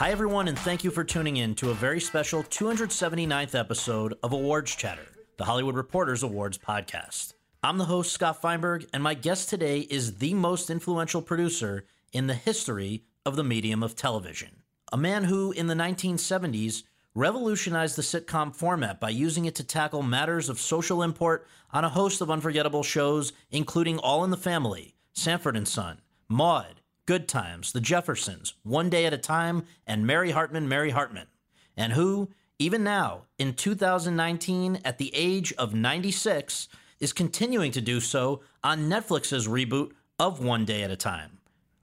Hi, everyone, and thank you for tuning in to a very special 279th episode of Awards Chatter, the Hollywood Reporters Awards podcast. I'm the host, Scott Feinberg, and my guest today is the most influential producer in the history of the medium of television. A man who, in the 1970s, revolutionized the sitcom format by using it to tackle matters of social import on a host of unforgettable shows, including All in the Family, Sanford and Son, Maude, Good Times, The Jeffersons, One Day at a Time, and Mary Hartman, Mary Hartman, and who, even now, in 2019, at the age of 96, is continuing to do so on Netflix's reboot of One Day at a Time.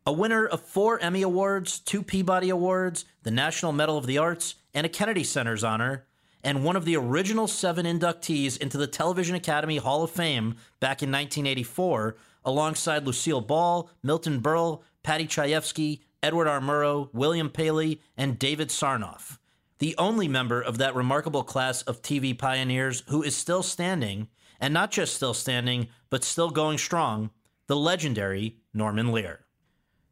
A winner of four Emmy Awards, two Peabody Awards, the National Medal of the Arts, and a Kennedy Center's honor, and one of the original seven inductees into the Television Academy Hall of Fame back in 1984, alongside Lucille Ball, Milton Berle, Paddy Chayefsky, Edward R. Murrow, William Paley, and David Sarnoff. The only member of that remarkable class of TV pioneers who is still standing, and not just still standing, but still going strong, the legendary Norman Lear.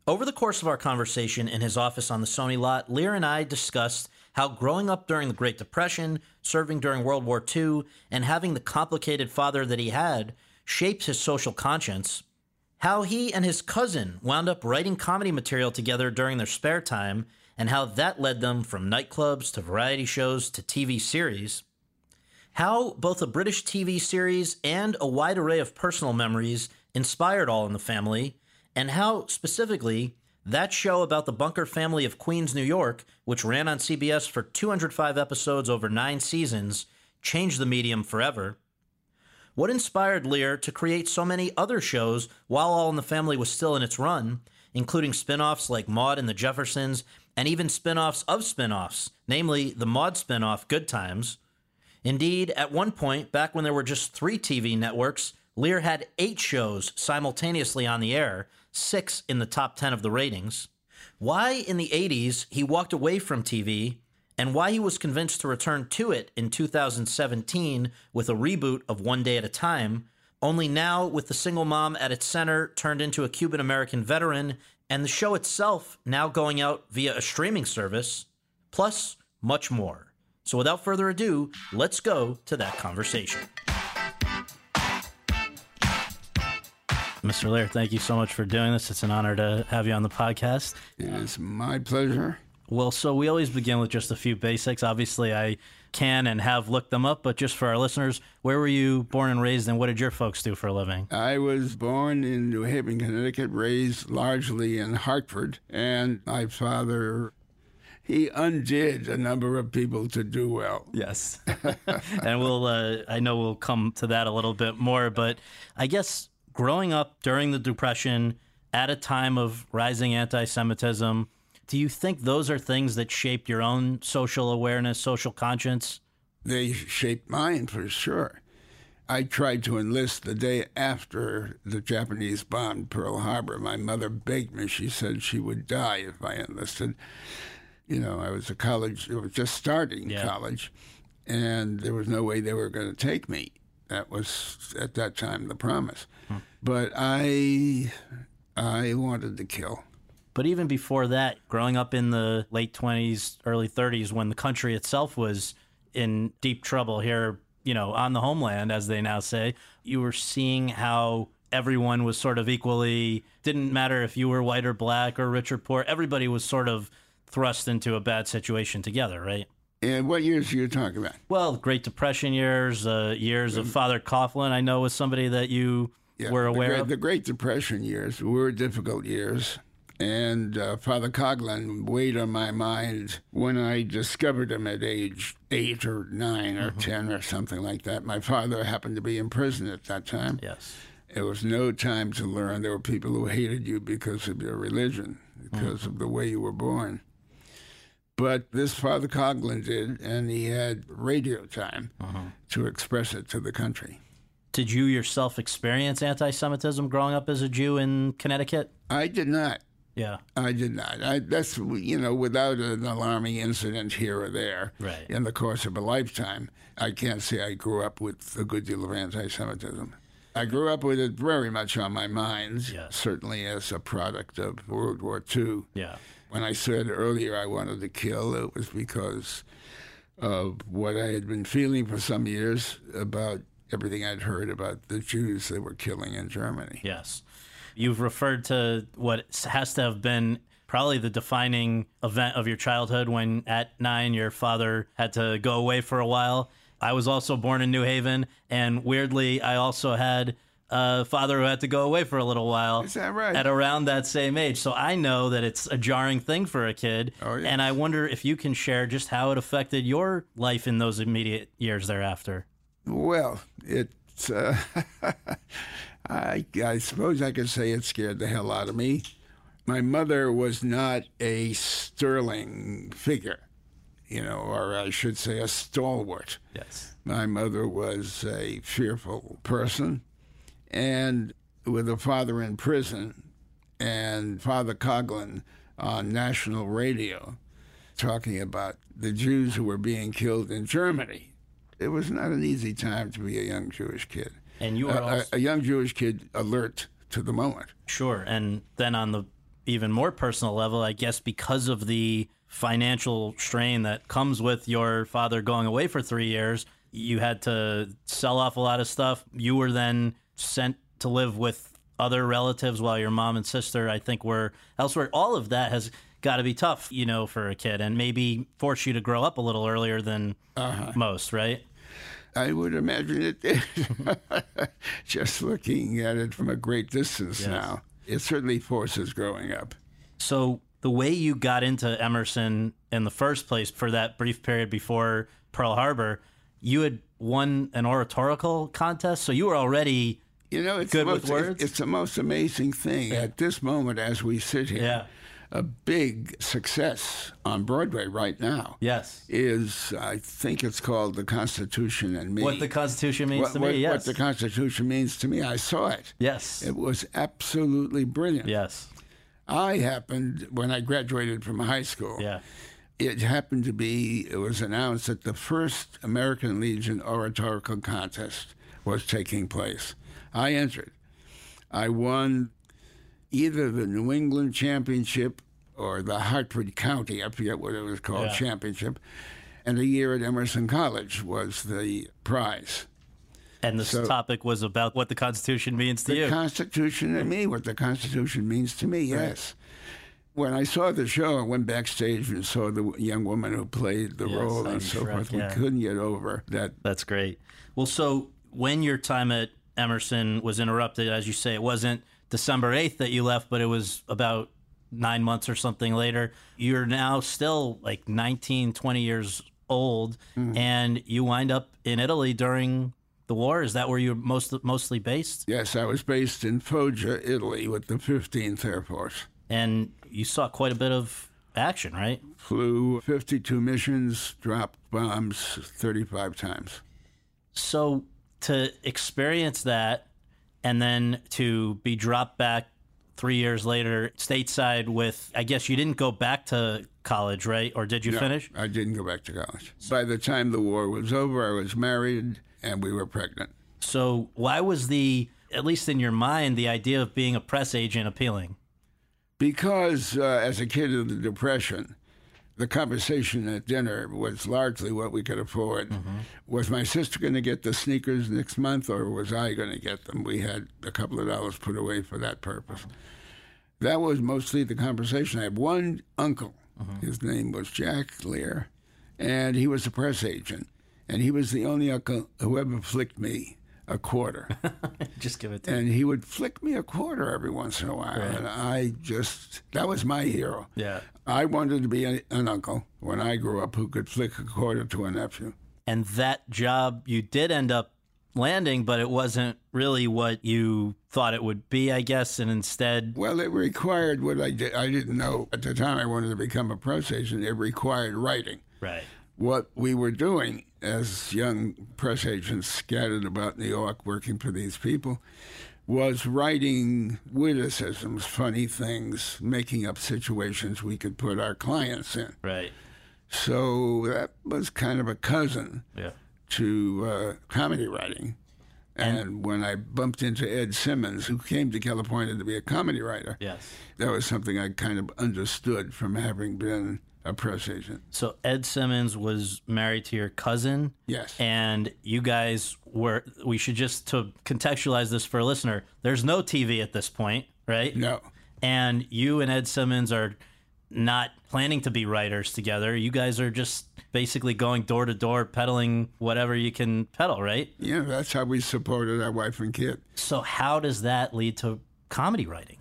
Over the course of our conversation in his office on the Sony lot, Lear and I discussed how growing up during the Great Depression, serving during World War II, and having the complicated father that he had shaped his social conscience, how he and his cousin wound up writing comedy material together during their spare time, and how that led them from nightclubs to variety shows to TV series. How both a British TV series and a wide array of personal memories inspired All in the Family, and how, specifically, that show about the Bunker family of Queens, New York, which ran on CBS for 205 episodes over nine seasons, changed the medium forever. What inspired Lear to create so many other shows while All in the Family was still in its run, including spin offs like Maude and the Jeffersons, and even spin offs of spin offs, namely the Maude spin off Good Times? Indeed, at one point, back when there were just three TV networks, Lear had eight shows simultaneously on the air, six in the top 10 of the ratings. Why in the 80s he walked away from TV and why he was convinced to return to it in 2017 with a reboot of One Day at a Time, only now with the single mom at its center turned into a Cuban American veteran, and the show itself now going out via a streaming service, plus much more. So without further ado, let's go to that conversation. Mr. Lear, thank you so much for doing this. It's an honor to have you on the podcast. It's my pleasure. Well, so we always begin with just a few basics. Obviously, I can and have looked them up, but just for our listeners, where were you born and raised, and what did your folks do for a living? I was born in New Haven, Connecticut, raised largely in Hartford, and my father. He undid a number of people to do well. Yes. and we'll, uh, I know we'll come to that a little bit more, but I guess growing up during the Depression at a time of rising anti Semitism, do you think those are things that shaped your own social awareness, social conscience? They shaped mine for sure. I tried to enlist the day after the Japanese bombed Pearl Harbor. My mother begged me. She said she would die if I enlisted. You know, I was a college, I was just starting Yeah. college, and there was no way they were going to take me. That was at that time the promise. Hmm. But I, I wanted to kill. But even before that, growing up in the late 20s, early 30s, when the country itself was in deep trouble here, you know, on the homeland, as they now say, you were seeing how everyone was sort of equally, didn't matter if you were white or black or rich or poor, everybody was sort of thrust into a bad situation together, right? And what years are you talking about? Well, Great Depression years, uh, years of Father Coughlin, I know was somebody that you were the aware Great, of. The Great Depression years were difficult years. And uh, Father Coughlin weighed on my mind when I discovered him at age eight or 9 or mm-hmm. 10 or something like that. My father happened to be in prison at that time. yes. It was no time to learn. There were people who hated you because of your religion, because mm-hmm. of the way you were born. But this Father Coughlin did, and he had radio time uh-huh. to express it to the country. Did you yourself experience anti Semitism growing up as a Jew in Connecticut? I did not. Yeah. I did not. I, that's you know, without an alarming incident here or there Right. in the course of a lifetime, I can't say I grew up with a good deal of anti-Semitism. I grew up with it very much on my mind, Yes. certainly as a product of World War II. Yeah. When I said earlier I wanted to kill, it was because of what I had been feeling for some years about everything I'd heard about the Jews they were killing in Germany. Yes. You've referred to what has to have been probably the defining event of your childhood when at nine your father had to go away for a while. I was also born in New Haven, and weirdly, I also had a father who had to go away for a little while. Is that right? At around that same age. So I know that it's a jarring thing for a kid. Oh, yes. And I wonder if you can share just how it affected your life in those immediate years thereafter. Well, it's. Uh, I, I suppose I could say it scared the hell out of me. My mother was not a sterling figure, you know, or I should say a stalwart. Yes. My mother was a fearful person, and with a father in prison and Father Coughlin on national radio talking about the Jews who were being killed in Germany. It was not an easy time to be a young Jewish kid. And you were A- also, a young Jewish kid alert to the moment. Sure. And then on the even more personal level, I guess because of the financial strain that comes with your father going away for three years, you had to sell off a lot of stuff. You were then sent to live with other relatives while your mom and sister, I think, were elsewhere. All of that has got to be tough, you know, for a kid and maybe force you to grow up a little earlier than uh-huh. most, right? I would imagine it did. Just looking at it from a great distance now, it certainly forces growing up. So the way you got into Emerson in the first place for that brief period before Pearl Harbor, you had won an oratorical contest, so you were already You know, it's Good the with most, words? It's the most amazing thing at this moment as we sit here. Yeah. A big success on Broadway right now yes. is, I think it's called The Constitution and Me. What the Constitution means what, to what- me, yes. what the Constitution means to me. I saw it. yes. It was absolutely brilliant. yes. I happened, when I graduated from high school, Yeah. it happened to be, it was announced that the first American Legion oratorical contest was taking place. I entered. I won either the New England Championship or the Hartford County, I forget what it was called, Yeah. championship. And a year at Emerson College was the prize. And this So- topic was about what the Constitution means to The you. Constitution and me, what the Constitution means to me, yes. When I saw the show, I went backstage and saw the young woman who played the Yes, role and so Shrek, forth. yeah. We couldn't get over that. That's great. Well, so when your time at Emerson was interrupted, as you say, it wasn't December 8th that you left, but it was about nine months or something later. You're now still like 19, 20 years old, mm-hmm. and you wind up in Italy during the war. Is that where you're most, mostly based? Yes, I was based in Foggia, Italy, with the 15th Air Force. And you saw quite a bit of action, right? Flew 52 missions, dropped bombs 35 times. So to experience that and then to be dropped back three years later stateside with I guess you didn't go back to college, right? Or did you No, finish? I didn't go back to college. By the time the war was over, I was married and we were pregnant. So why was the at least in your mind the idea of being a press agent appealing? Because uh, as a kid of the Depression, the conversation at dinner was largely what we could afford. Mm-hmm. Was my sister going to get the sneakers next month, or was I going to get them? We had a couple of dollars put away for that purpose. That was mostly the conversation. I had one uncle. Mm-hmm. His name was Jack Lear, and he was a press agent. And he was the only uncle who ever flicked me a quarter. Just give it to and he would flick me a quarter every once in a while. And I just, that was my hero. Yeah. I wanted to be a, an uncle when I grew up who could flick a quarter to a nephew. And that job you did end up landing, but it wasn't really what you thought it would be, I guess, and instead Well, it required what I did. I didn't know at the time I wanted to become a press agent. It required writing. Right. What we were doing as young press agents scattered about New York working for these people was writing witticisms, funny things, making up situations we could put our clients in. Right. So that was kind of a cousin Yeah. to uh, comedy writing. And, when I bumped into Ed Simmons, who came to California to be a comedy writer, Yes. that was something I kind of understood from having been a press agent. So Ed Simmons was married to your cousin. Yes. And you guys were, we should just to contextualize this for a listener, there's no TV at this point, right? No. And you and Ed Simmons are not planning to be writers together. You guys are just basically going door to door peddling whatever you can peddle, right? Yeah, that's how we supported our wife and kid. So how does that lead to comedy writing?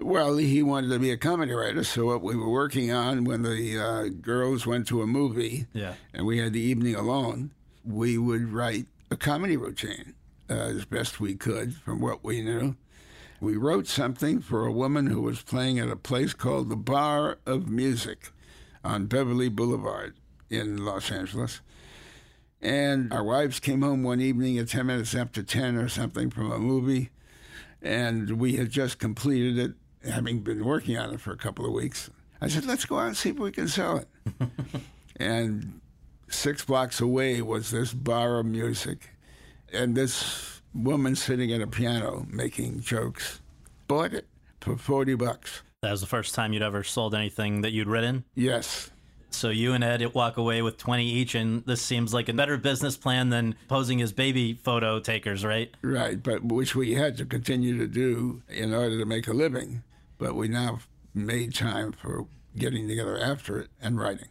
Well, he wanted to be a comedy writer, so what we were working on when the uh, girls went to a movie Yeah. and we had the evening alone, we would write a comedy routine uh, as best we could from what we knew. We wrote something for a woman who was playing at a place called the Bar of Music on Beverly Boulevard in Los Angeles. And our wives came home one evening at 10 minutes after 10 or something from a movie, and we had just completed it, having been working on it for a couple of weeks. I said, let's go out and see if we can sell it. and six blocks away was this bar of music, and this woman sitting at a piano making jokes bought it for 40 bucks. That was the first time you'd ever sold anything that you'd written. Yes. So you and Ed walk away with 20 each, and this seems like a better business plan than posing as baby photo takers, right? Right, but which we had to continue to do in order to make a living. But we now made time for getting together after it and writing.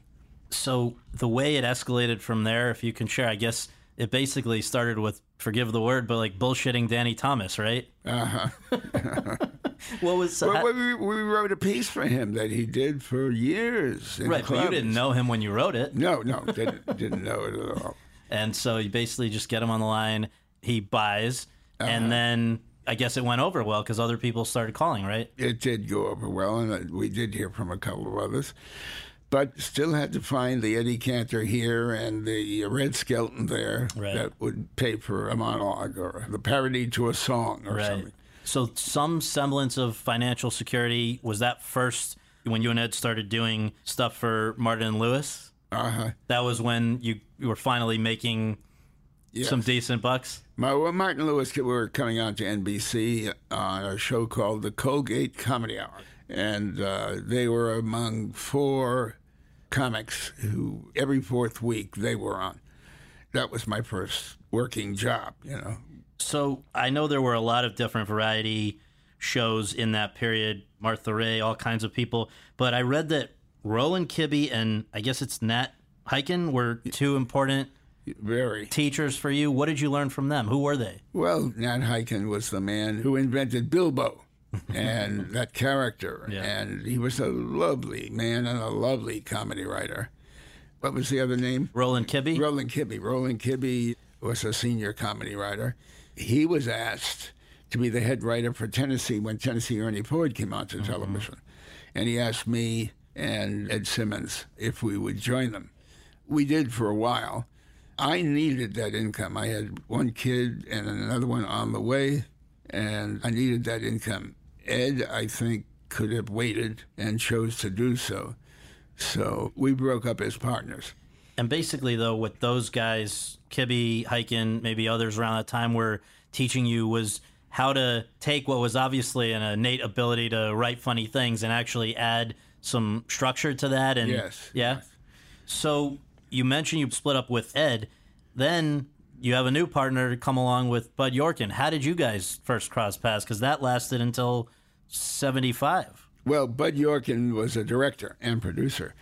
So the way it escalated from there, if you can share, I guess it basically started with, forgive the word, but like bullshitting Danny Thomas, right? Uh-huh. What was Well, we, we wrote a piece for him that he did for years. right? But you didn't know him when you wrote it, No, no, didn't, didn't know it at all. and so you basically just get him on the line. He buys, Uh-huh. and then I guess it went over well because other people started calling, right? It did go over well, and uh, we did hear from a couple of others. But still had to find the Eddie Cantor here and the Red Skelton there Right. that would pay for a monologue or the parody to a song or Right. something. So some semblance of financial security was that first when you and Ed started doing stuff for Martin and Lewis. Uh-huh. That was when you, you were finally making Yes. some decent bucks. My, well, Martin Lewis we were coming on to NBC on a show called the Colgate Comedy Hour, and uh, they were among four comics who every fourth week they were on. That was my first working job, you know. So I know there were a lot of different variety shows in that period. Martha Raye, all kinds of people. But I read that Roland Kibbe and I guess it's Nat Hiken were two important Very. teachers for you. What did you learn from them? Who were they? Well, Nat Hiken was the man who invented Bilko and that character. Yeah. And he was a lovely man and a lovely comedy writer. What was the other name? Roland Kibbe? Roland Kibbe. Roland Kibbe was a senior comedy writer. He was asked to be the head writer for Tennessee when Tennessee Ernie Ford came onto mm-hmm. television. And he asked me and Ed Simmons if we would join them. We did for a while. I needed that income. I had one kid and another one on the way, and I needed that income. Ed, I think, could have waited and chose to do so. So we broke up as partners. And basically, though, what those guys, Kibbe, Hiken, maybe others around that time, were teaching you was how to take what was obviously an innate ability to write funny things and actually add some structure to that. And Yes, yeah. So you mentioned you split up with Ed, then you have a new partner to come along with Bud Yorkin. How did you guys first cross paths? Because that lasted until seventy-five. Well, Bud Yorkin was a director and producer,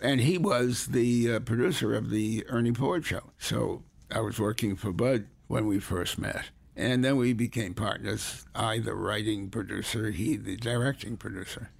and he was the uh, producer of the Ernie Ford show. So I was working for Bud when we first met. And then we became partners. I, the writing producer, he, the directing producer.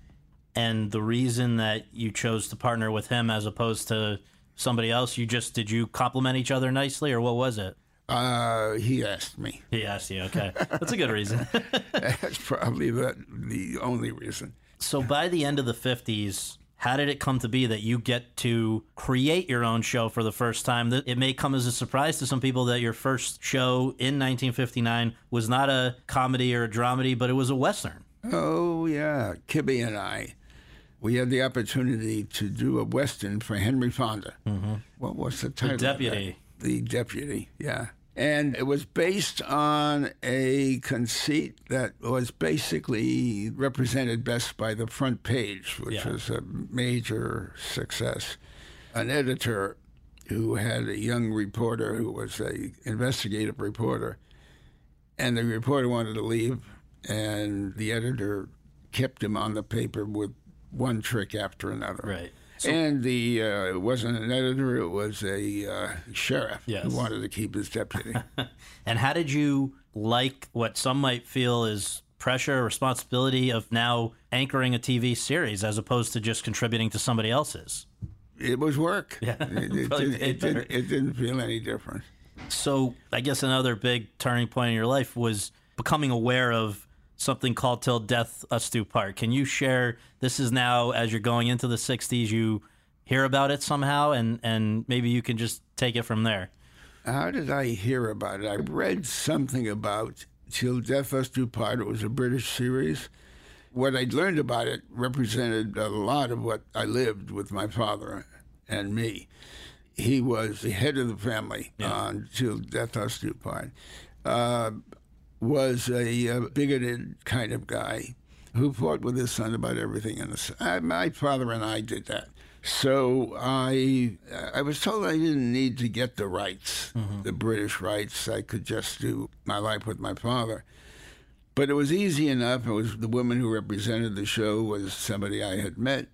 and the reason that you chose to partner with him as opposed to somebody else you just did you compliment each other nicely or what was it Uh, he asked me. he asked you okay that's a good reason That's probably the, the only reason. so by the end of the 50s how did it come to be that you get to create your own show for the first time that it may come as a surprise to some people that your first show in 1959 was not a comedy or a dramedy but it was a western Oh, yeah. Kibbe and I, we had the opportunity to do a Western for Henry Fonda. Mm-hmm. What was the title? of that? Deputy. The Deputy, yeah. And it was based on a conceit that was basically represented best by the front page, which Yeah. was a major success. An editor who had a young reporter who was a investigative reporter, and the reporter wanted to leave, and the editor kept him on the paper with one trick after another. Right. and the uh, it wasn't an editor; it was a uh, sheriff Yes. who wanted to keep his deputy. And how did you like what some might feel is pressure, responsibility of now anchoring a TV series as opposed to just contributing to somebody else's? it was work. Yeah, it, it, did- it, did, it didn't feel any different. So I guess another big turning point in your life was becoming aware of something called "Till Death Us Do Part." Can you share? This is now as you're going into the '60s, you hear about it somehow, and and maybe you can just take it from there. How did I hear about it? I read something about Till Death Us Do Part. It was a British series. What I'd learned about it represented a lot of what I lived with my father and me. He was the head of the family on Till Death Us Do Part. Uh, was a, uh bigoted kind of guy who fought with his son about everything. And uh, my father and I did that. So I I was told I didn't need to get the rights, the British rights. I could just do my life with my father. But it was easy enough. It was the woman who represented the show was somebody I had met,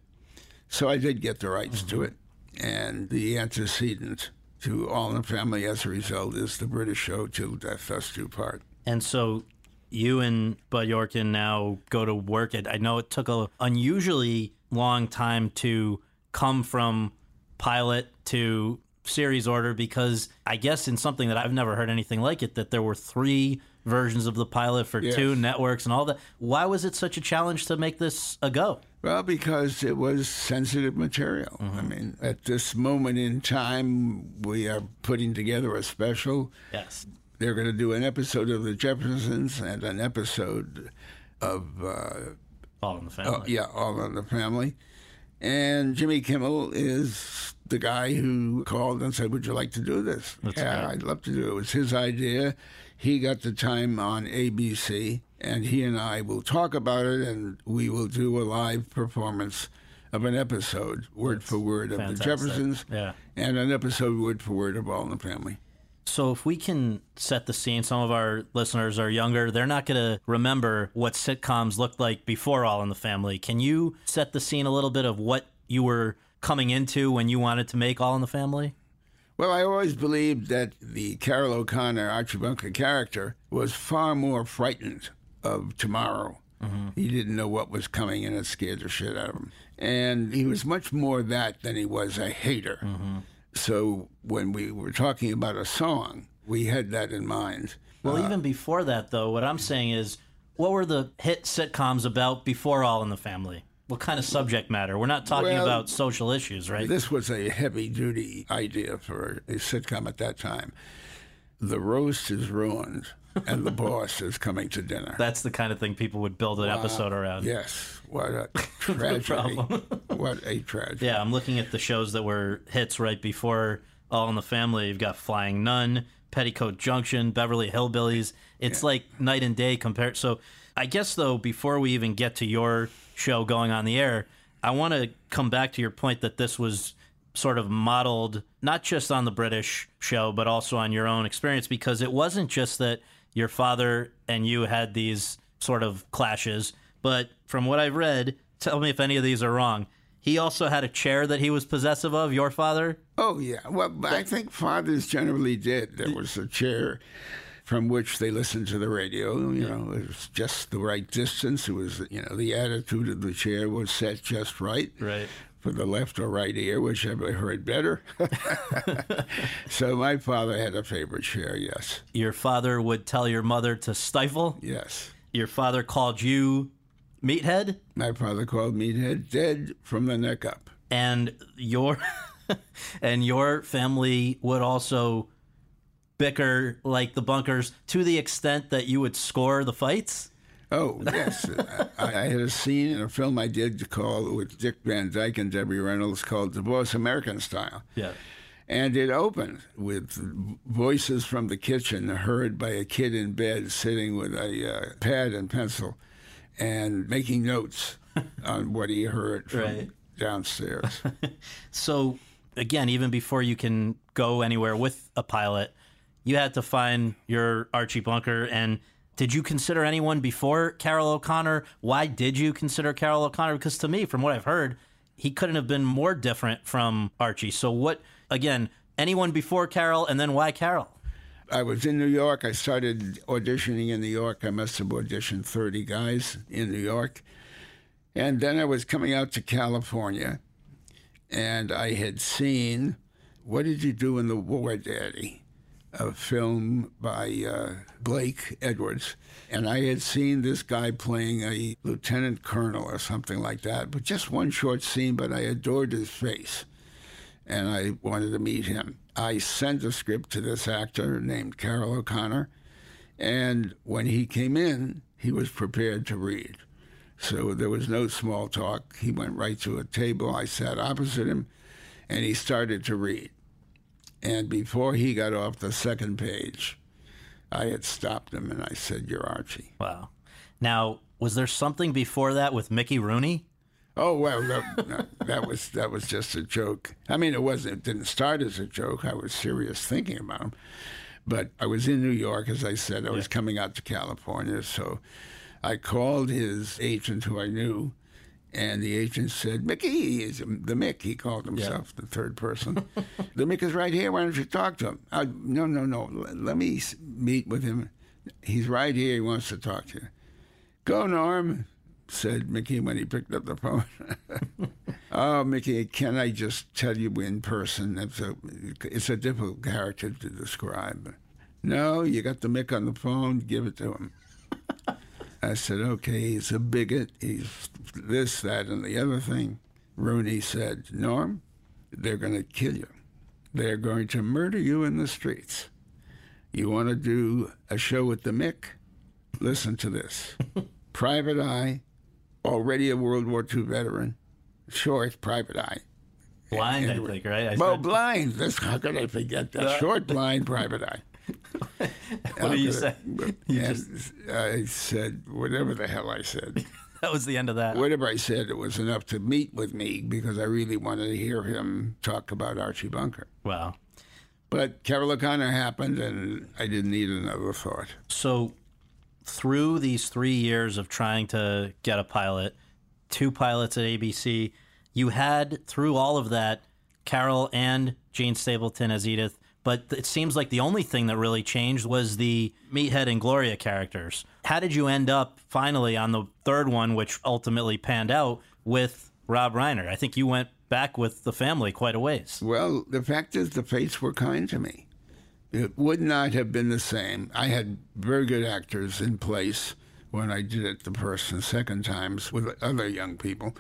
so I did get the rights to it. And the antecedent to All in the Family, as a result, is the British show Till Death Us Do Part. And so you and Bud Yorkin now go to work. It I know it took a unusually long time to come from pilot to series order because I guess in something that I've never heard anything like it that there were three versions of the pilot for Yes. two networks and all that. Why was it such a challenge to make this a go? Well, because it was sensitive material. I mm-hmm. mean, at this moment in time, we are putting together a special. Yes. They're going to do an episode of The Jeffersons and an episode of, uh, All in the family. yeah, All in the Family. And Jimmy Kimmel is the guy who called and said, Would you like to do this? yeah, great. I'd love to do it. It was his idea. He got the time on ABC, and he and I will talk about it, and we will do a live performance of an episode, word for word, of fantastic. The Jeffersons, Yeah. and an episode, word for word, of All in the Family. So, if we can set the scene, some of our listeners are younger. They're not going to remember what sitcoms looked like before All in the Family. Can you set the scene a little bit of what you were coming into when you wanted to make All in the Family? Well, I always believed that the Carroll O'Connor Archie Bunker character was far more frightened of tomorrow. Mm-hmm. He didn't know what was coming, and it scared the shit out of him. And he was much more that than he was a hater. Mm-hmm. So when we were talking about a song, we had that in mind. Well, uh, even before that, though, what I'm saying is, what were the hit sitcoms about before All in the Family? What kind of subject matter? We're not talking Well, about social issues, right? This was a heavy duty idea for a sitcom at that time. The roast is ruined, and the boss is coming to dinner. That's the kind of thing people would build an episode around. Yes, what a tragedy! what a tragedy! Yeah, I'm looking at the shows that were hits right before All in the Family. You've got Flying Nun, Petticoat Junction, Beverly Hillbillies. It's like night and day compared. So, I guess though, before we even get to your show going on the air, I want to come back to your point that this was sort of modeled not just on the British show, but also on your own experience because it wasn't just that your father and you had these sort of clashes, but from what I've read, tell me if any of these are wrong. He also had a chair that he was possessive of, your father? Oh yeah. Well, I think fathers generally did. There was a chair from which they listened to the radio. You know, it was just the right distance. It was, you know, the attitude of the chair was set just right. Right. For the left or right ear, whichever I heard better. so my father had a favorite chair. Yes, Your father would tell your mother to stifle. yes. Your father called you meathead, My father called me dead, dead from the neck up. and your and your family would also bicker like the bunkers to the extent that you would score the fights. Oh yes, I, I had a scene in a film I did called with Dick Van Dyke and Debbie Reynolds called "Divorce American Style," Yeah. And it opened with voices from the kitchen heard by a kid in bed sitting with a uh, pad and pencil and making notes on what he heard from Right. downstairs. So, again, even before you can go anywhere with a pilot, you had to find your Archie Bunker. And did you consider anyone before Carroll O'Connor? Why did you consider Carroll O'Connor? Because to me, from what I've heard, he couldn't have been more different from Archie. So, what, again, anyone before Carroll, and then why Carroll? I was in New York. I started auditioning in New York. I must have auditioned 30 guys in New York. And then I was coming out to California, and I had seen What Did You Do in the War, Daddy? A film by uh, Blake Edwards. And I had seen this guy playing a lieutenant colonel or something like that, but just one short scene, but I adored his face and I wanted to meet him. I sent a script to this actor named Carroll O'Connor, and when he came in, he was prepared to read. So there was no small talk. He went right to a table. I sat opposite him, and he started to read. And before he got off the second page, I had stopped him and I said, You're Archie. Wow. Now, was there something before that with Mickey Rooney? Oh well, that, that was that was just a joke. I mean, it wasn't. It didn't start as a joke. I was serious thinking about him, but I was in New York, as I said. I was coming out to California, so I called his agent, who I knew, and the agent said, "Mickey is the Mick." He called himself the third person. the Mick is right here. Why don't you talk to him? I, no, no, no. Let, let me meet with him. He's right here. He wants to talk to you. Go, Norm said Mickey when he picked up the phone. oh, Mickey, can I just tell you in person? It's a, it's a difficult character to describe. No, you got the Mick on the phone, give it to him. I said, okay, he's a bigot. He's this, that, and the other thing. Rooney said, Norm, they're going to kill you. They're going to murder you in the streets. You want to do a show with the Mick? Listen to this. Private Eye, already a World War II veteran. Short, Private Eye. Blind, I Edward. think, right? I Well, said- blind. That's how could I forget that? Short, blind, Private Eye. what do you say? You just, I said whatever the hell I said. that was the end of that. Whatever I said, it was enough to meet with me because I really wanted to hear him talk about Archie Bunker. Wow. But Carroll O'Connor happened, and I didn't need another thought. So, through these three years of trying to get a pilot, two pilots at ABC, you had through all of that Carroll and Jean Stapleton as Edith. But it seems like the only thing that really changed was the Meathead and Gloria characters. How did you end up finally on the third one, which ultimately panned out with Rob Reiner? I think you went back with the family quite a ways. Well, the fact is, the fates were kind to me. It would not have been the same. I had very good actors in place when I did it the first and second times with other young people,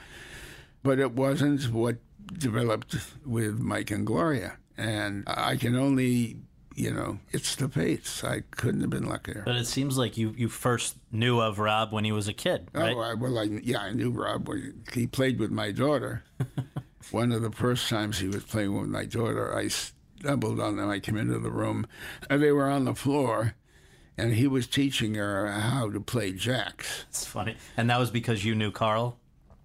but it wasn't what developed with Mike and Gloria. And I can only, you know, it's the fates. I couldn't have been luckier. But it seems like you, you first knew of Rob when he was a kid, oh, right? Oh, I, well, I, yeah, I knew Rob. when He played with my daughter. One of the first times he was playing with my daughter, I stumbled on them. I came into the room, and they were on the floor, and he was teaching her how to play jacks It's funny. And that was because you knew Carl?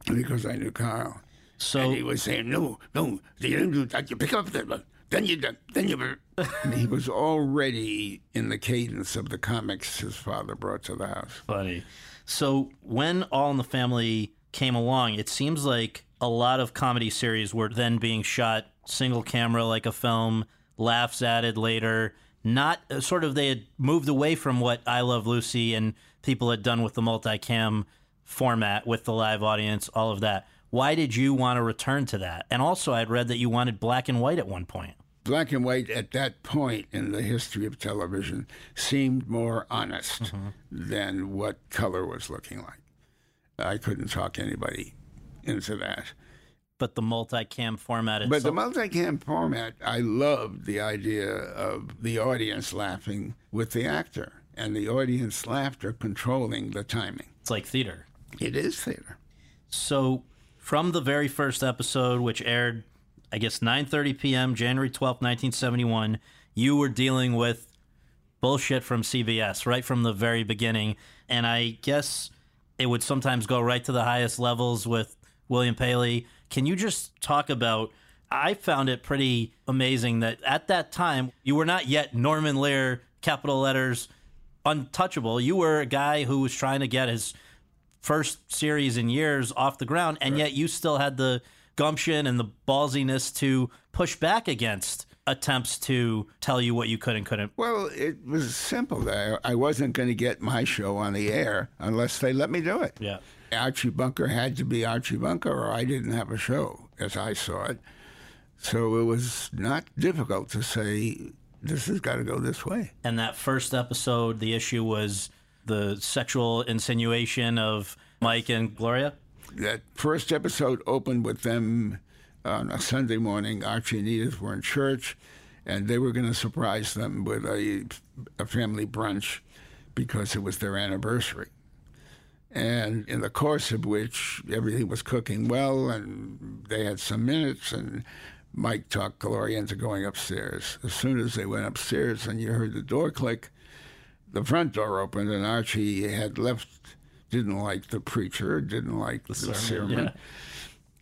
because I knew Carl. So And he was saying, "No, no, you don't do that. You pick up the, then you, then you." He was already in the cadence of the comics his father brought to the house. funny. So when All in the Family came along, it seems like a lot of comedy series were then being shot single camera like a film, laughs added later. Not uh, sort of they had moved away from what I Love Lucy and people had done with the multicam format with the live audience, all of that. Why did you want to return to that? And also, I'd read that you wanted black and white at one point. black and white at that point in the history of television seemed more honest mm-hmm. than what color was looking like. I couldn't talk anybody into that. But the multicam format itself. But the multicam format, I loved the idea of the audience laughing with the actor and the audience laughter controlling the timing. it's like theater. It is theater. So, from the very first episode, which aired I guess 9:30 p.m. January 12th, 1971, you were dealing with bullshit from CBS right from the very beginning, and I guess it would sometimes go right to the highest levels with William Paley. Can you just talk about? I found it pretty amazing that at that time you were not yet Norman Lear, capital letters, untouchable. You were a guy who was trying to get his first series in years off the ground, and yet you still had the gumption and the ballsiness to push back against attempts to tell you what you could and couldn't. Well, it was simple. I, I wasn't going to get my show on the air unless they let me do it. Yeah. Archie Bunker had to be Archie Bunker, or I didn't have a show, as I saw it. So it was not difficult to say, this has got to go this way. And that first episode, the issue was the sexual insinuation of Mike and Gloria? That first episode opened with them on a Sunday morning. Archie and Edith were in church, and they were going to surprise them with a, a family brunch because it was their anniversary. And in the course of which everything was cooking well, and they had some minutes, and Mike talked Gloria into going upstairs. As soon as they went upstairs and you heard the door click, the front door opened, and Archie had left, didn't like the preacher, didn't like the, the sermon. sermon.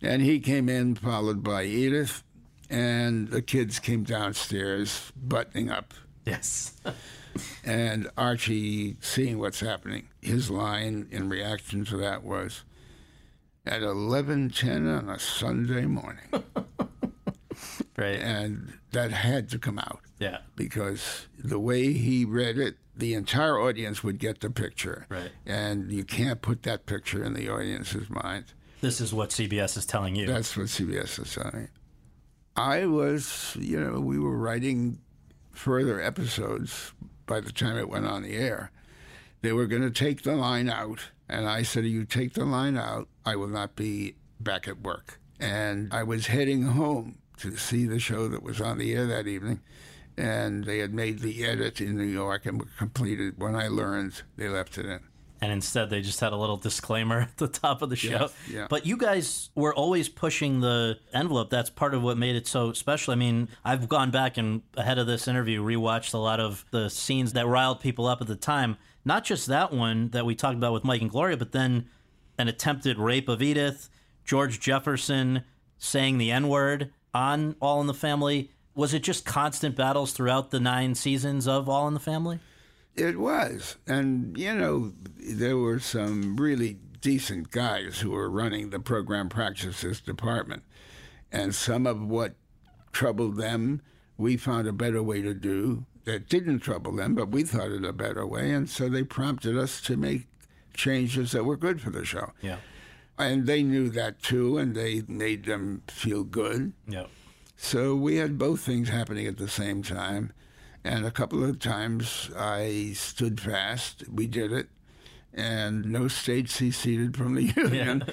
Yeah. And he came in, followed by Edith, and the kids came downstairs, buttoning up. Yes. and Archie, seeing what's happening, his line in reaction to that was, at 11.10 on a Sunday morning. right. And that had to come out. Yeah. Because the way he read it, the entire audience would get the picture. Right. And you can't put that picture in the audience's mind. This is what CBS is telling you. That's what CBS is telling. I was, you know, we were writing further episodes by the time it went on the air. They were going to take the line out, and I said, "You take the line out, I will not be back at work." And I was heading home to see the show that was on the air that evening, and they had made the edit in New York and were completed. When I learned, they left it in. And instead, they just had a little disclaimer at the top of the show. Yeah. But you guys were always pushing the envelope. That's part of what made it so special. I mean, I've gone back and ahead of this interview, rewatched a lot of the scenes that riled people up at the time. Not just that one that we talked about with Mike and Gloria, but then an attempted rape of Edith, George Jefferson saying the N word on All in the Family was it just constant battles throughout the nine seasons of All in the Family? It was. And, you know, there were some really decent guys who were running the program practices department. And some of what troubled them, we found a better way to do that didn't trouble them, but we thought it a better way. And so they prompted us to make changes that were good for the show. Yeah. And they knew that too, and they made them feel good. Yeah. So we had both things happening at the same time. And a couple of times I stood fast. We did it. And no state seceded from the union.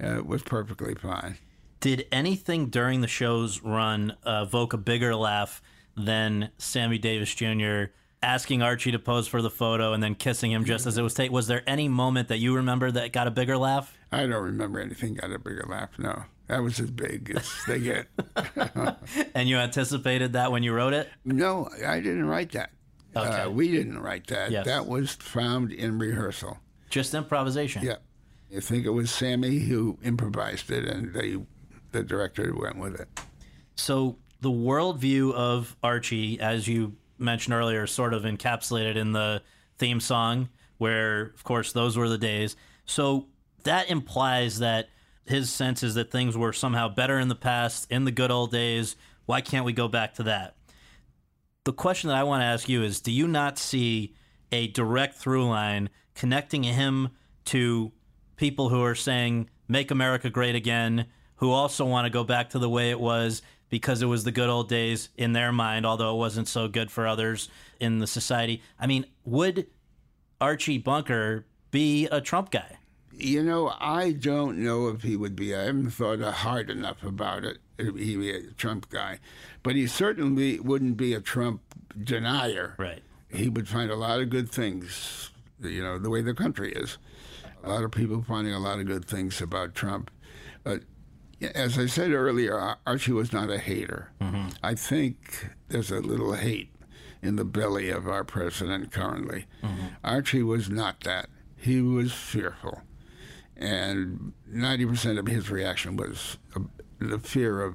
Yeah. uh, it was perfectly fine. Did anything during the show's run evoke a bigger laugh than Sammy Davis Jr. asking Archie to pose for the photo and then kissing him just as it was taken? Was there any moment that you remember that got a bigger laugh? I don't remember anything got a bigger laugh, no. That was as big as they get. and you anticipated that when you wrote it? No, I didn't write that. Okay. Uh, we didn't write that. Yes. That was found in rehearsal. Just improvisation. Yeah. I think it was Sammy who improvised it, and they, the director went with it. So the worldview of Archie, as you mentioned earlier, sort of encapsulated in the theme song, where, of course, those were the days. So that implies that his sense is that things were somehow better in the past, in the good old days. Why can't we go back to that? The question that I want to ask you is do you not see a direct through line connecting him to people who are saying, make America great again, who also want to go back to the way it was because it was the good old days in their mind, although it wasn't so good for others in the society? I mean, would Archie Bunker be a Trump guy? You know, I don't know if he would be. I haven't thought hard enough about it. He'd be a Trump guy, but he certainly wouldn't be a Trump denier. Right. He would find a lot of good things. You know, the way the country is, a lot of people finding a lot of good things about Trump, but As I said earlier, Archie was not a hater. Mm-hmm. I think there's a little hate in the belly of our president currently. Mm-hmm. Archie was not that. He was fearful. And 90% of his reaction was uh, the fear of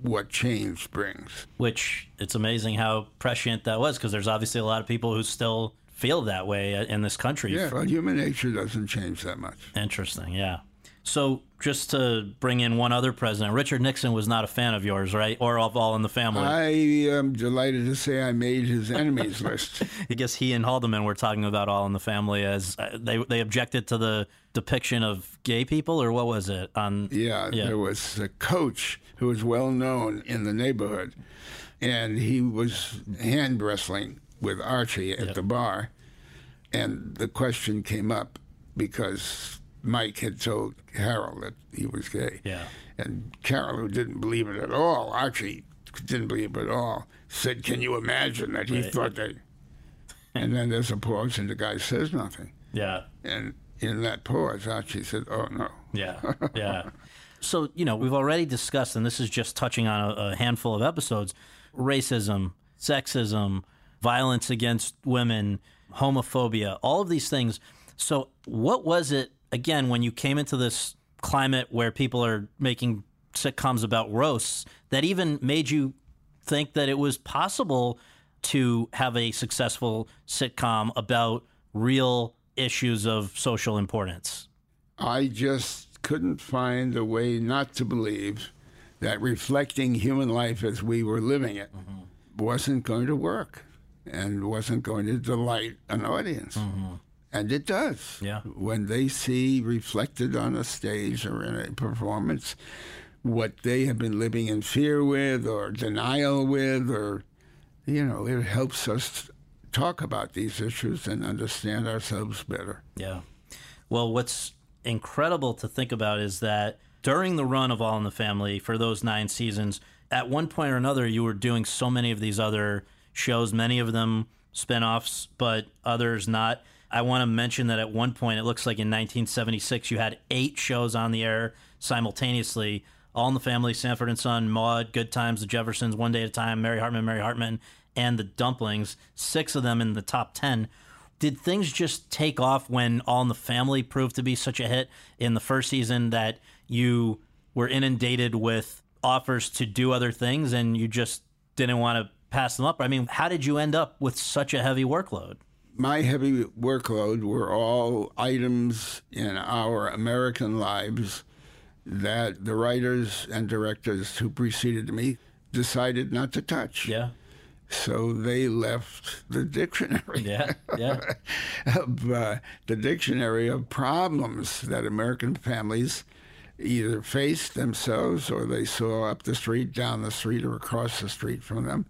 what change brings. Which it's amazing how prescient that was because there's obviously a lot of people who still feel that way uh, in this country. Yeah, well, human nature doesn't change that much. Interesting, yeah. So, just to bring in one other president, Richard Nixon was not a fan of yours, right? Or of All in the Family? I am delighted to say I made his enemies list. I guess he and Haldeman were talking about All in the Family as uh, they they objected to the depiction of gay people, or what was it? On yeah, yeah. there was a coach who was well known in the neighborhood, and he was hand wrestling with Archie at yep. the bar, and the question came up because Mike had told Carol that he was gay. Yeah. And Carol, who didn't believe it at all, Archie didn't believe it at all, said, Can you imagine that he right. thought that? and then there's a pause, and the guy says nothing. Yeah. And in that pause, Archie said, Oh, no. Yeah. Yeah. so, you know, we've already discussed, and this is just touching on a, a handful of episodes racism, sexism, violence against women, homophobia, all of these things. So, what was it again, when you came into this climate where people are making sitcoms about roasts, that even made you think that it was possible to have a successful sitcom about real issues of social importance? I just couldn't find a way not to believe that reflecting human life as we were living it mm-hmm. wasn't going to work and wasn't going to delight an audience. Mm-hmm. And it does. Yeah. When they see reflected on a stage or in a performance what they have been living in fear with or denial with, or, you know, it helps us talk about these issues and understand ourselves better. Yeah. Well, what's incredible to think about is that during the run of All in the Family for those nine seasons, at one point or another, you were doing so many of these other shows, many of them spinoffs, but others not. I want to mention that at one point, it looks like in 1976, you had eight shows on the air simultaneously All in the Family, Sanford and Son, Maude, Good Times, The Jeffersons, One Day at a Time, Mary Hartman, Mary Hartman, and The Dumplings, six of them in the top 10. Did things just take off when All in the Family proved to be such a hit in the first season that you were inundated with offers to do other things and you just didn't want to pass them up? I mean, how did you end up with such a heavy workload? My heavy workload were all items in our American lives that the writers and directors who preceded me decided not to touch. Yeah. So they left the dictionary. Yeah, yeah. of, uh, the dictionary of problems that American families either faced themselves or they saw up the street, down the street, or across the street from them.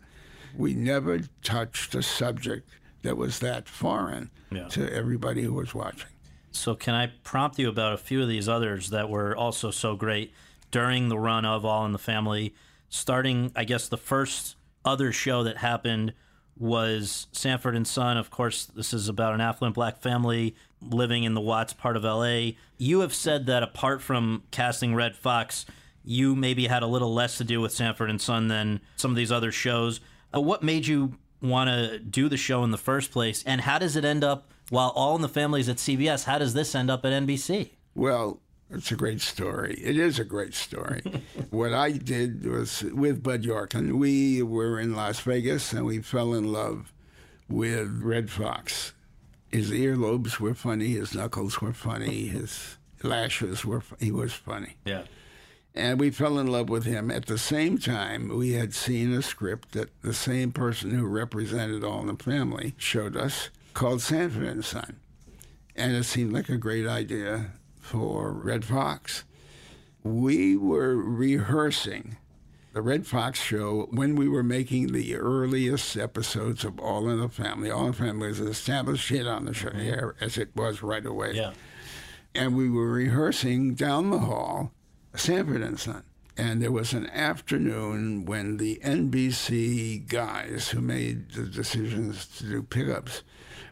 We never touched a subject that was that foreign yeah. to everybody who was watching. So, can I prompt you about a few of these others that were also so great during the run of All in the Family? Starting, I guess, the first other show that happened was Sanford and Son. Of course, this is about an affluent black family living in the Watts part of LA. You have said that apart from casting Redd Foxx, you maybe had a little less to do with Sanford and Son than some of these other shows. Uh, what made you want to do the show in the first place? And how does it end up, while All in the Families at CBS, how does this end up at NBC? Well, it's a great story. It is a great story. what I did was with Bud Yorkin, we were in Las Vegas and we fell in love with Redd Foxx. His earlobes were funny, his knuckles were funny, his lashes were, he was funny. Yeah. And we fell in love with him. At the same time, we had seen a script that the same person who represented All in the Family showed us called Sanford and Son. And it seemed like a great idea for Redd Foxx. We were rehearsing the Redd Foxx show when we were making the earliest episodes of All in the Family. All in the Family was an established hit on the show, mm-hmm. as it was right away. Yeah. And we were rehearsing down the hall Sanford and Son. And there was an afternoon when the NBC guys who made the decisions to do pickups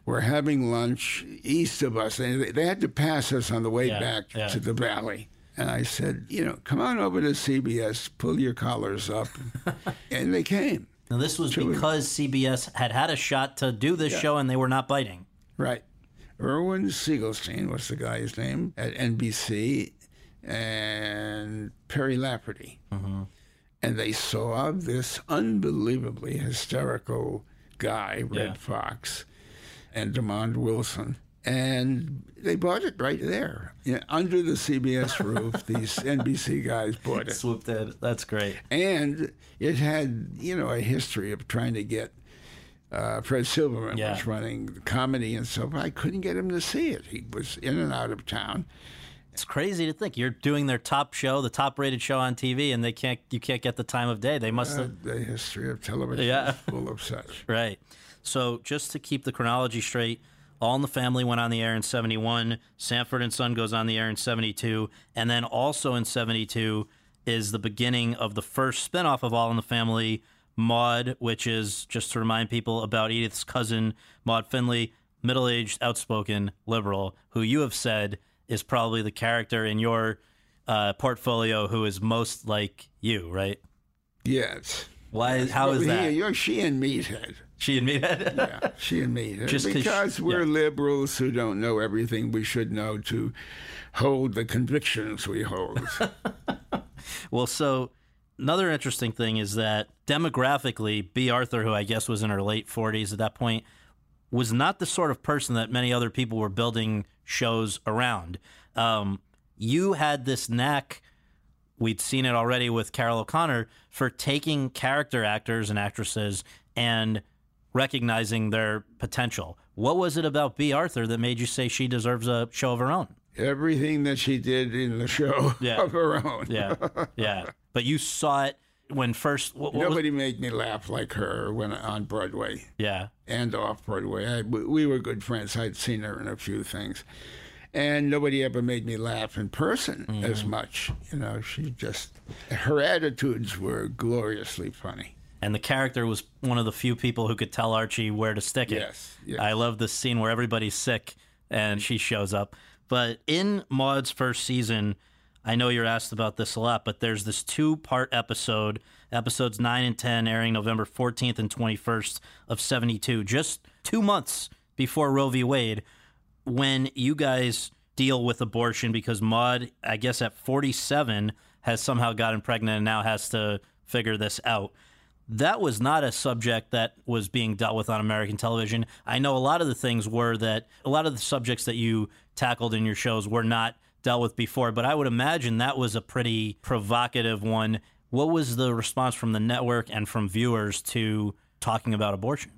were having lunch east of us. And they had to pass us on the way yeah, back yeah. to the valley. And I said, you know, come on over to CBS, pull your collars up. and they came. Now, this was because CBS had had a shot to do this show and they were not biting. Right. Irwin Segelstein was the guy's name at NBC, and Perry Lafferty. And they saw this unbelievably hysterical guy, Redd Yeah. Foxx, and Demond Wilson. And they bought it right there. You know, under the CBS roof, these NBC guys bought it. Swooped in. That's great. And it had, you know, a history of trying to get uh, Fred Silverman Yeah. was running the comedy and stuff. I couldn't get him to see it. He was in and out of town. It's crazy to think you're doing their top show, the top rated show on TV, and they can't. You can't get the time of day. They must have. Uh, the history of television Yeah. is full of such. Right. So just to keep the chronology straight, All in the Family went on the air in 71, Sanford and Son goes on the air in 72, and then also in 72 is the beginning of the first spinoff of All in the Family, Maude, which is just to remind people about Edith's cousin, Maude Findlay, middle-aged, outspoken liberal, who you have said is probably the character in your uh, portfolio who is most like you, right? Yes. Why? How is Well, that? he- You're she and meathead. She and me. Yeah, she and meathead. Just 'cause because we're yeah. liberals who don't know everything we should know to hold the convictions we hold. Well, so another interesting thing is that demographically, Bea Arthur, who I guess was in her late 40s at that point, was not the sort of person that many other people were building shows around. Um, you had this knack, we'd seen it already with Carroll O'Connor, for taking character actors and actresses and recognizing their potential. What was it about Bea Arthur that made you say she deserves a show of her own? everything that she did in the show Yeah. of her own. Yeah, yeah. But you saw it when first. What, what was- Nobody made me laugh like her when on Broadway yeah. and off Broadway. I, we we were good friends. I'd seen her in a few things, and nobody ever made me laugh in person as Mm-hmm. much. You know, she just her attitudes were gloriously funny. and the character was one of the few people who could tell Archie where to stick it. Yes, yes. I love this scene where everybody's sick and she shows up. But in Maude's first season, I know you're asked about this a lot, but there's this two part episode, episodes 9 and 10, airing November 14th and 21st of 72, just two months before Roe v. Wade, when you guys deal with abortion because Maude, I guess at 47, has somehow gotten pregnant and now has to figure this out that was not a subject that was being dealt with on American television. I know a lot of the things were that a lot of the subjects that you tackled in your shows were not dealt with before, but I would imagine that was a pretty provocative one. What was the response from the network and from viewers to talking about abortion?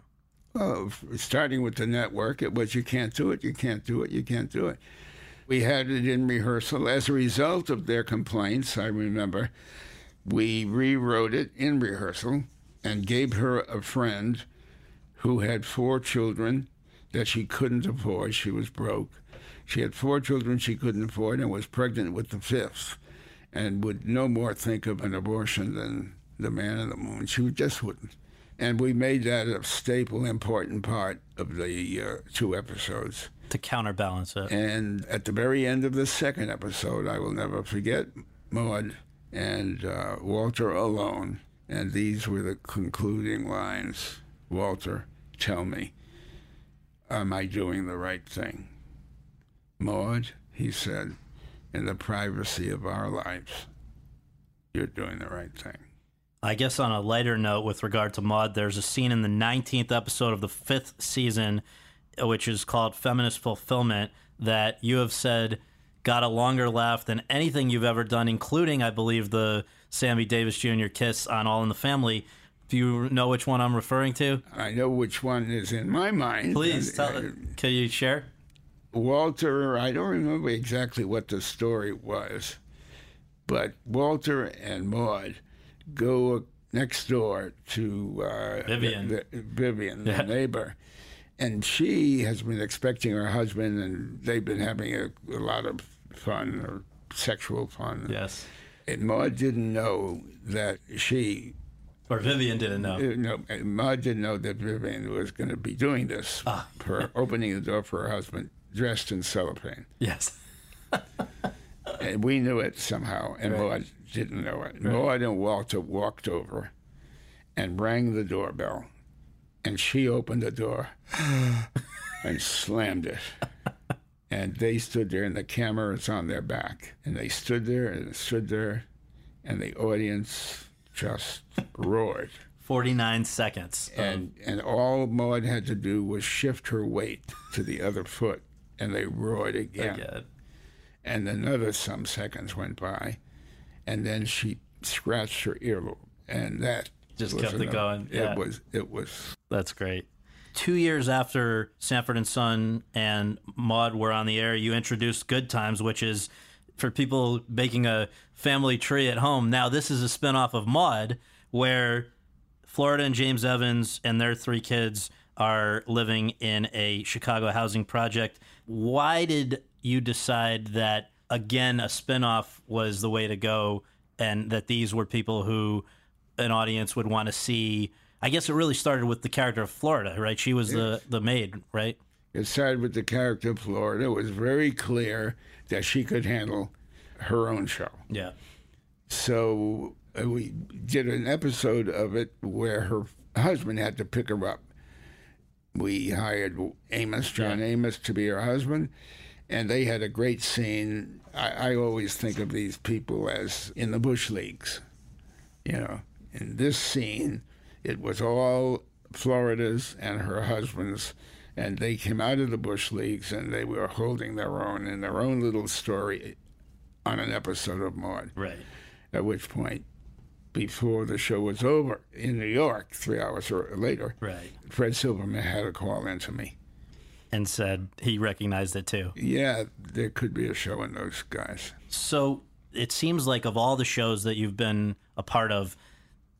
Well, starting with the network, it was you can't do it, you can't do it, you can't do it. We had it in rehearsal. As a result of their complaints, I remember, we rewrote it in rehearsal and gave her a friend who had four children that she couldn't afford. She was broke. She had four children she couldn't afford and was pregnant with the fifth and would no more think of an abortion than the man in the moon. She just wouldn't. And we made that a staple, important part of the uh, two episodes. To counterbalance it. And at the very end of the second episode, I will never forget Maude and uh, Walter alone. And these were the concluding lines Walter, tell me, am I doing the right thing? Maude, he said, in the privacy of our lives, you're doing the right thing. I guess on a lighter note with regard to Maude, there's a scene in the 19th episode of the fifth season, which is called Feminist Fulfillment, that you have said got a longer laugh than anything you've ever done, including, I believe, the Sammy Davis Jr. kiss on All in the Family. Do you know which one I'm referring to? I know which one is in my mind. Please tell. uh, Can you share? Walter, I don't remember exactly what the story was, but Walter and Maude go next door to uh, Vivian. the, the- Vivian, Yeah. the neighbor, and she has been expecting her husband, and they've been having a, a lot of fun or sexual fun. Yes. And Maude didn't know that she Or Vivian didn't know. uh, no, Maude didn't know that Vivian was going to be doing this Ah. for opening the door for her husband, dressed in cellophane. Yes. and we knew it somehow, and Right. Maude didn't know it. Maude and Walter walked over and rang the doorbell, and she opened the door and slammed it. And they stood there, and the camera was on their back. And they stood there and stood there, and the audience just roared. 49 seconds. And and all Maude had to do was shift her weight to the other foot, and they roared again. Again. And another some seconds went by, and then she scratched her earlobe, and that Just kept it going, yeah. It was it was That's great. Two years after Sanford and Son and Maude were on the air, you introduced Good Times, which is for people making a family tree at home. Now, this is a spinoff of Maude, where Florida and James Evans and their three kids are living in a Chicago housing project. Why did you decide that, again, a spinoff was the way to go and that these were people who an audience would want to see? I guess it really started with the character of Florida, right? She was the, the maid, right? it started with the character of Florida. It was very clear that she could handle her own show. Yeah. So uh, we did an episode of it where her husband had to pick her up. We hired Amos, John Amos, to be her husband, and they had a great scene. I, I always think of these people as in the Bush Leagues. You know, in this scene, it was all Florida's and her husband's, and they came out of the Bush Leagues and they were holding their own in their own little story on an episode of Maude. Right. At which point, before the show was over in New York, three hours later, Right. Fred Silverman had a call into me. And said he recognized it too. Yeah, there could be a show in those guys. So it seems like of all the shows that you've been a part of,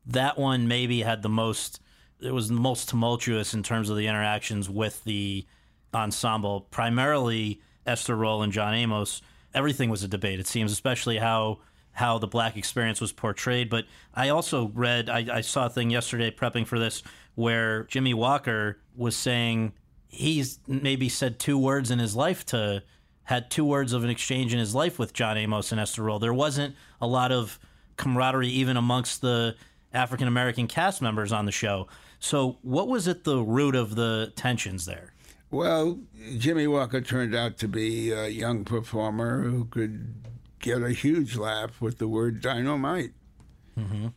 that one maybe had the most. It was the most tumultuous in terms of the interactions with the ensemble. Primarily Esther Rolle and John Amos. Everything was a debate. It seems, especially how how the black experience was portrayed. But I also read, I, I saw a thing yesterday prepping for this where Jimmie Walker was saying he's maybe said two words in his life to had two words of an exchange in his life with John Amos and Esther Rolle. There wasn't a lot of camaraderie even amongst the African American cast members on the show. So, what was at the root of the tensions there? Well, Jimmie Walker turned out to be a young performer who could get a huge laugh with the word dynamite. Mm-hmm.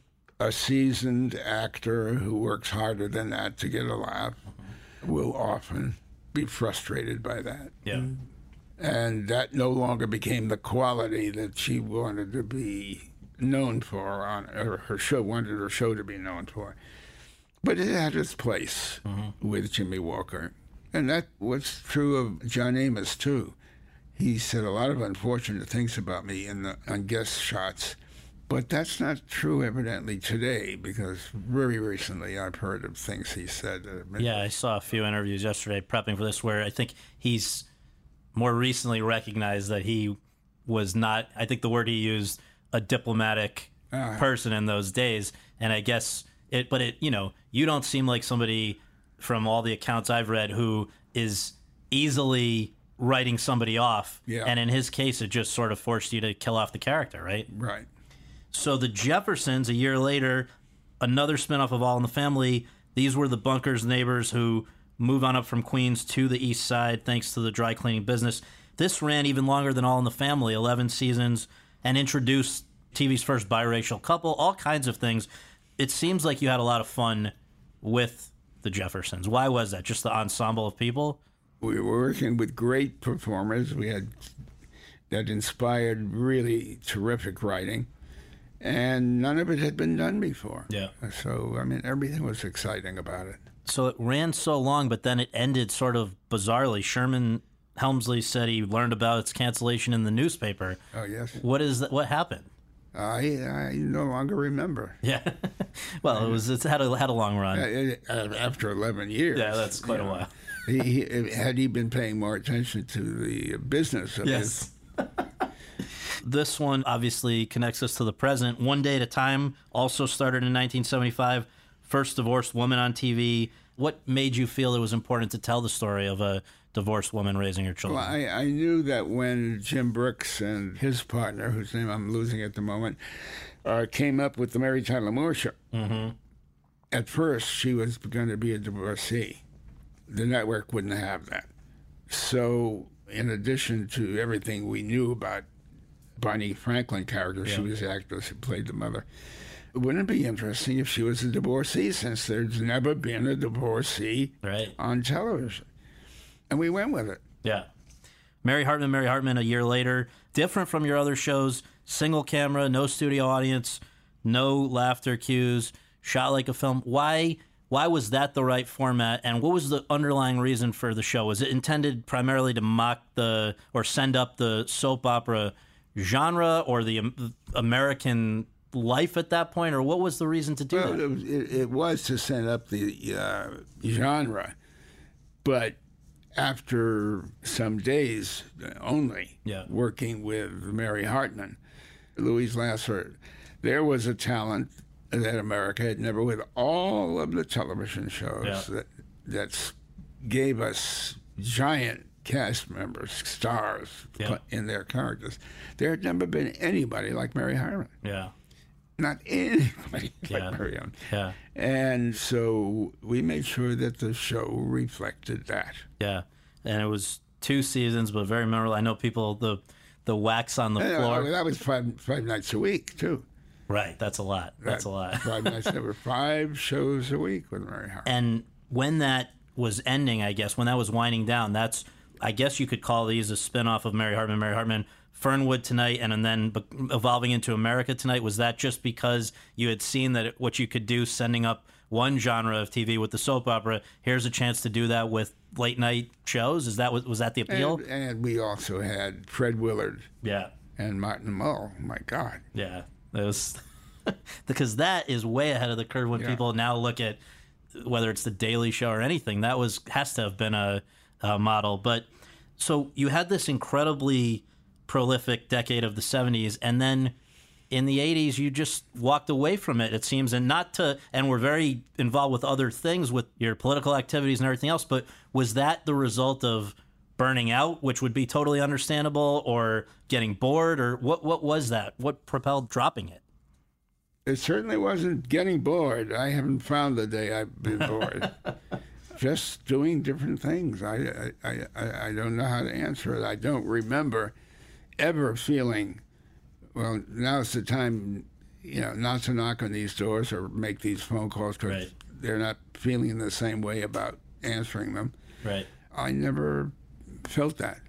A seasoned actor who works harder than that to get a laugh will often be frustrated by that. Yeah. Mm-hmm. and that no longer became the quality that she wanted to be known for on or her show wanted her show to be known for but it had its place mm-hmm. with Jimmie Walker and that was true of John Amos too he said a lot of unfortunate things about me in the on guest shots but that's not true evidently today because very recently I've heard of things he said Yeah, I saw a few interviews yesterday prepping for this where I think he's more recently recognized that he was not, I think the word he used, a diplomatic ah. person in those days. And I guess it, but it, you know, you don't seem like somebody from all the accounts I've read who is easily writing somebody off. Yeah. And in his case, it just sort of forced you to kill off the character, right? right So the Jeffersons, a year later, another spinoff of All in the Family. These were the Bunkers neighbors who move on up from Queens to the East Side thanks to the dry cleaning business. This ran even longer than All in the Family, 11 seasons, and introduced TV's first biracial couple, all kinds of things. It seems like you had a lot of fun with the Jeffersons. Why was that? Just the ensemble of people? We were working with great performers. We had that inspired really terrific writing, and none of it had been done before. Yeah. So I mean, everything was exciting about it. So it ran so long, but then it ended sort of bizarrely. Sherman Hemsley said he learned about its cancellation in the newspaper. Oh yes, What is that? What happened? I I no longer remember. Yeah. well, it was it's had a had a long run. Uh, After eleven years, Yeah, that's quite a know, while. He, he, had he been paying more attention to the business of his this one obviously connects us to the present. One Day at a Time also started in 1975. First divorced woman on TV. What made you feel it was important to tell the story of a divorced woman raising her children. Well, I, I knew that when Jim Brooks and his partner, whose name I'm losing at the moment, uh, came up with the Mary Tyler Moore Show. Mm-hmm. At first, she was going to be a divorcee. The network wouldn't have that. So, in addition to everything we knew about Bonnie Franklin character, she was the actress who played the mother. Wouldn't it be interesting if she was a divorcee, since there's never been a divorcee right. on television? And we went with it. Yeah. Mary Hartman, Mary Hartman, a year later, different from your other shows, single camera, no studio audience, no laughter cues, shot like a film. Why? Why was that the right format, and what was the underlying reason for the show? Was it intended primarily to mock the or send up the soap opera genre or the American life at that point, or what was the reason to do Well, that? it, was- it, it was to set up the uh, genre, but after some days only Yeah. working with Mary Hartman, Louise Lasser, there was a talent that America had never, with all of the television shows Yeah. that that gave us giant cast members, stars Yeah. in their characters. There had never been anybody like Mary Hartman Yeah, not anybody Yeah. like Marion. yeah, And so we made sure that the show reflected that. yeah. And it was two seasons, but very memorable. I know people the the wax on the And, uh, floor. that was five five nights a week too. Right, that's a lot. That's a lot. five nights. There were five shows a week with Mary Hart. And when that was ending, I guess, when that was winding down, that's, I guess you could call these a spin-off of Mary Hartman, Mary Hartman, Fernwood Tonight, and, and then evolving into America Tonight. Was that just because you had seen that it, what you could do sending up one genre of TV with the soap opera? Here's a chance to do that with late night shows. Is that was, was that the appeal? And, and we also had Fred Willard yeah, and Martin Mull. My God. yeah. It was because that is way ahead of the curve when Yeah. people now look at whether it's the Daily Show or anything. That was has to have been a, a model. But so you had this incredibly prolific decade of the '70s, and then in the '80s you just walked away from it. It seems, and not to, and were very involved with other things with your political activities and everything else. But was that the result of burning out, which would be totally understandable, or getting bored, or what? What was that? What propelled dropping it? It certainly wasn't getting bored. I haven't found the day I've been bored. Just doing different things. I, I, I, I don't know how to answer it. I don't remember ever feeling, well, now's the time, you know, not to knock on these doors or make these phone calls because Right. they're not feeling the same way about answering them. Right. I never felt that.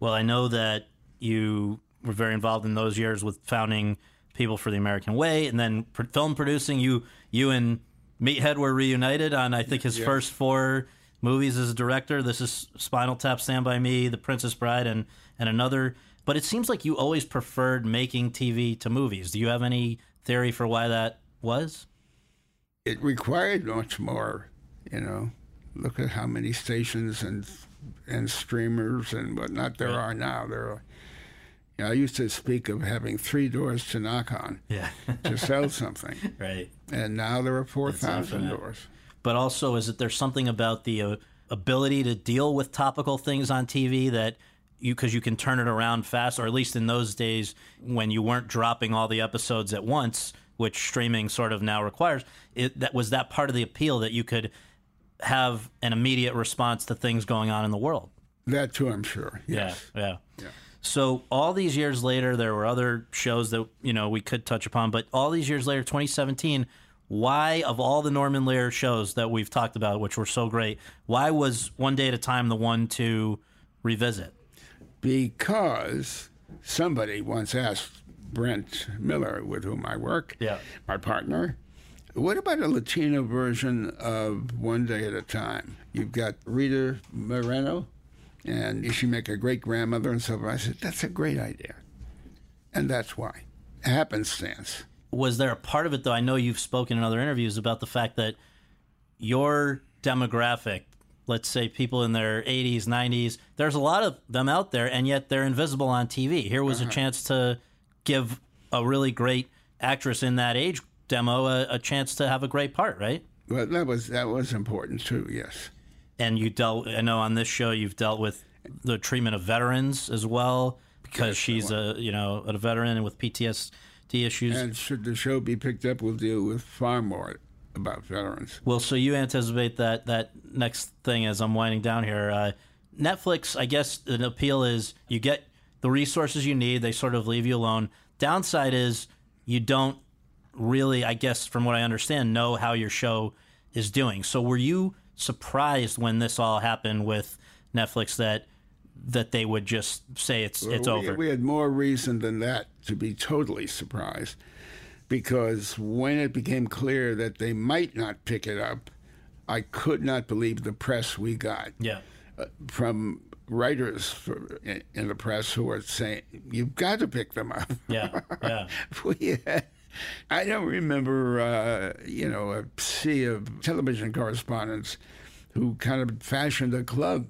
Well, I know that you were very involved in those years with founding People for the American Way, and then pr- film producing. You, you and Meathead were reunited on, I think, his Yes. first four movies as a director. This is Spinal Tap, Stand by Me, The Princess Bride, and and another. But it seems like you always preferred making TV to movies. Do you have any theory for why that was? it required much more. You know, look at how many stations and and streamers and whatnot there Right. are now. There are. You know, I used to speak of having three doors to knock on Yeah. to sell something, right. and now there are four thousand doors. but also is that there's something about the uh, ability to deal with topical things on TV that you because you can turn it around fast, or at least in those days when you weren't dropping all the episodes at once, which streaming sort of now requires. It that was that part of the appeal that you could have an immediate response to things going on in the world. That too, I'm sure. Yes. Yeah, yeah. So all these years later, there were other shows that you know we could touch upon, but all these years later, 2017, why of all the Norman Lear shows that we've talked about, which were so great, why was One Day at a Time the one to revisit? Because somebody once asked Brent Miller, with whom I work, Yeah. my partner, what about a Latino version of One Day at a Time? You've got Rita Moreno, and she make a great grandmother and so forth. I said, that's a great idea. And that's why. Happenstance. Was there a part of it though? I know you've spoken in other interviews about the fact that your demographic, let's say people in their 80s, 90s, there's a lot of them out there, and yet they're invisible on TV. Here was a uh-huh. chance to give a really great actress in that age demo a, a chance to have a great part, right? Well, that was that was important too. Yes. and you dealt. I know on this show you've dealt with the treatment of veterans as well because she's a you know a veteran with PTSD issues. And should the show be picked up, we'll deal with far more about veterans. Well, so you anticipate that that next thing as I'm winding down here. Uh, Netflix, I guess, an appeal is you get the resources you need. They sort of leave you alone. Downside is you don't really, I guess, from what I understand, know how your show is doing. So were you surprised when this all happened with Netflix that that they would just say it's it's we, over? We had more reason than that to be totally surprised because when it became clear that they might not pick it up, I could not believe the press we got. Yeah. Uh, from writers for, in, in, the press who were saying, "You've got to pick them up." Yeah, yeah. we had, I don't remember, uh, you know, a sea of television correspondents who kind of fashioned a club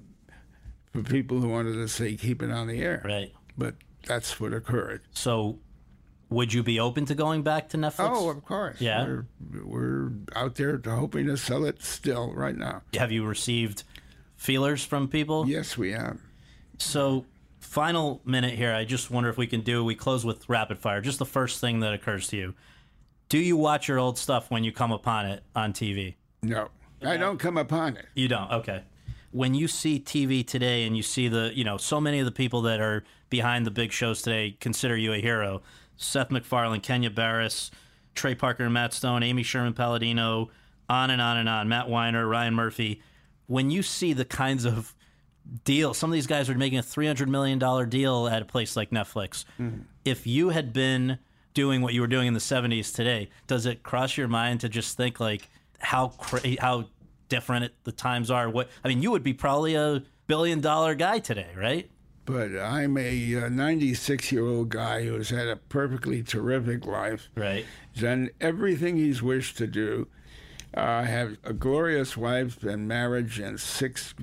for people who wanted to say, "Keep it on the air." Right. But that's what occurred. So would you be open to going back to Netflix? Oh, of course. Yeah. We're, we're out there to hoping to sell it still right now. Have you received feelers from people? Yes, we have. So, final minute here. I just wonder if we can do, we close with rapid fire. Just the first thing that occurs to you. Do you watch your old stuff when you come upon it on TV? No. I don't come upon it. You don't? Okay. When you see TV today and you see the, you know, so many of the people that are behind the big shows today consider you a hero Seth MacFarlane, Kenya Barris, Trey Parker and Matt Stone, Amy Sherman Palladino, on and on and on, Matt Weiner, Ryan Murphy. When you see the kinds of deals, some of these guys are making a $300 million deal at a place like Netflix. Mm-hmm. If you had been doing what you were doing in the 70s today, does it cross your mind to just think like how cra- how different it, the times are? What I mean, you would be probably a billion dollar guy today, right? but I'm a 96 uh, year old guy who's had a perfectly terrific life. Right. Done everything he's wished to do. Uh, I have a glorious wife and marriage and six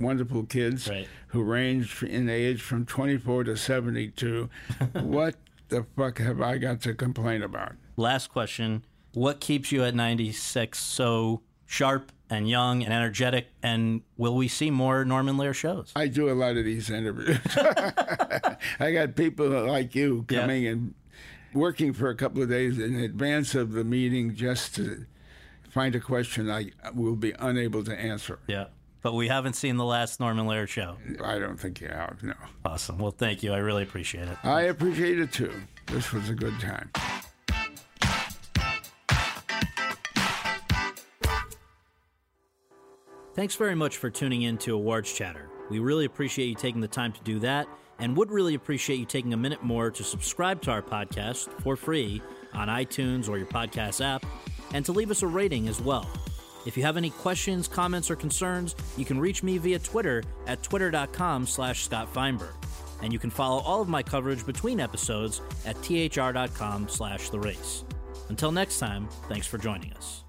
wonderful kids right. who range in age from 24 to 72. what the fuck have I got to complain about? Last question. What keeps you at 96 so sharp and young and energetic. And will we see more Norman Lear shows? I do a lot of these interviews. I got people like you coming yeah. and working for a couple of days in advance of the meeting just to find a question I will be unable to answer. Yeah. But we haven't seen the last Norman Lear show. I don't think you have, no. Awesome. Well, thank you. I really appreciate it. I appreciate it too. This was a good time. Thanks very much for tuning in to Awards Chatter. We really appreciate you taking the time to do that and would really appreciate you taking a minute more to subscribe to our podcast for free on iTunes or your podcast app and to leave us a rating as well. If you have any questions, comments, or concerns, you can reach me via Twitter at twitter.com slash Scott Feinberg. And you can follow all of my coverage between episodes at thr.com slash the race. Until next time, thanks for joining us.